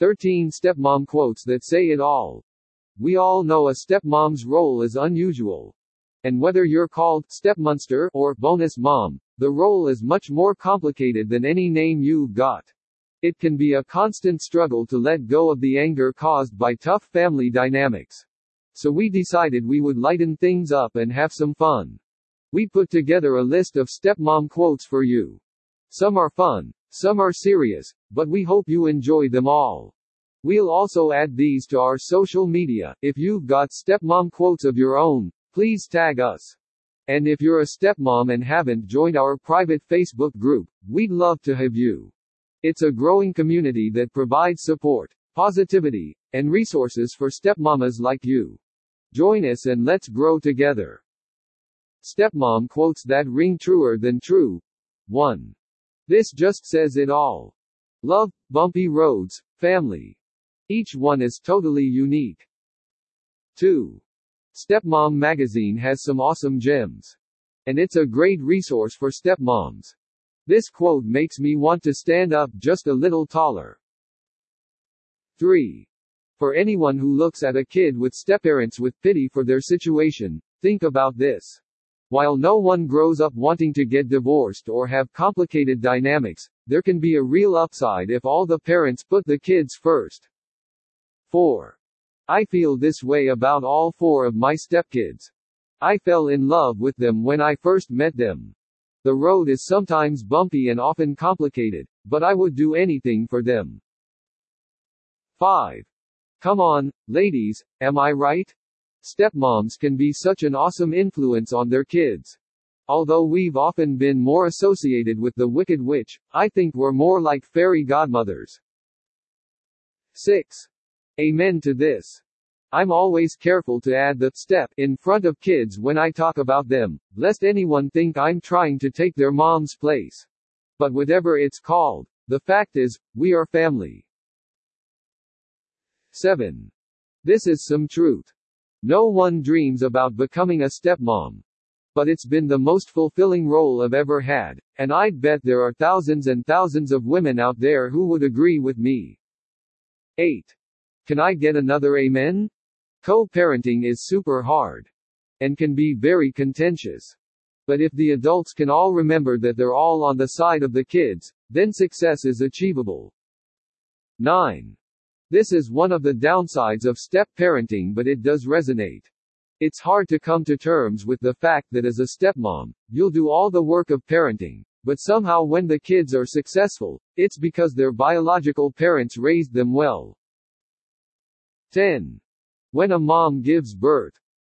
13 stepmom quotes that say it all. We all know a stepmom's role is unusual. And whether you're called stepmonster or bonus mom, the role is much more complicated than any name you've got. It can be a constant struggle to let go of the anger caused by tough family dynamics. So we decided we would lighten things up and have some fun. We put together a list of stepmom quotes for you. Some are fun, some are serious, but we hope you enjoy them all. We'll also add these to our social media. If you've got stepmom quotes of your own, please tag us. And if you're a stepmom and haven't joined our private Facebook group, we'd love to have you. It's a growing community that provides support, positivity, and resources for stepmamas like you. Join us and let's grow together. Stepmom quotes that ring truer than true. 1. This just says it all. Love, bumpy roads, family. Each one is totally unique. 2. Stepmom magazine has some awesome gems. And it's a great resource for stepmoms. This quote makes me want to stand up just a little taller. 3. For anyone who looks at a kid with stepparents with pity for their situation, think about this. While no one grows up wanting to get divorced or have complicated dynamics, there can be a real upside if all the parents put the kids first. 4. I feel this way about all four of my stepkids. I fell in love with them when I first met them. The road is sometimes bumpy and often complicated, but I would do anything for them. 5. Come on, ladies, am I right? Stepmoms can be such an awesome influence on their kids. Although we've often been more associated with the Wicked Witch, I think we're more like fairy godmothers. 6. Amen to this. I'm always careful to add the step in front of kids when I talk about them, lest anyone think I'm trying to take their mom's place. But whatever it's called, the fact is, we are family. 7. This is some truth. No one dreams about becoming a stepmom. But it's been the most fulfilling role I've ever had, and I'd bet there are thousands and thousands of women out there who would agree with me. 8. Can I get another amen? Co-parenting is super hard. And can be very contentious. But if the adults can all remember that they're all on the side of the kids, then success is achievable. 9. This is one of the downsides of step parenting, but it does resonate. It's hard to come to terms with the fact that as a stepmom, you'll do all the work of parenting, but somehow when the kids are successful, it's because their biological parents raised them well. 10. When a mom gives birth,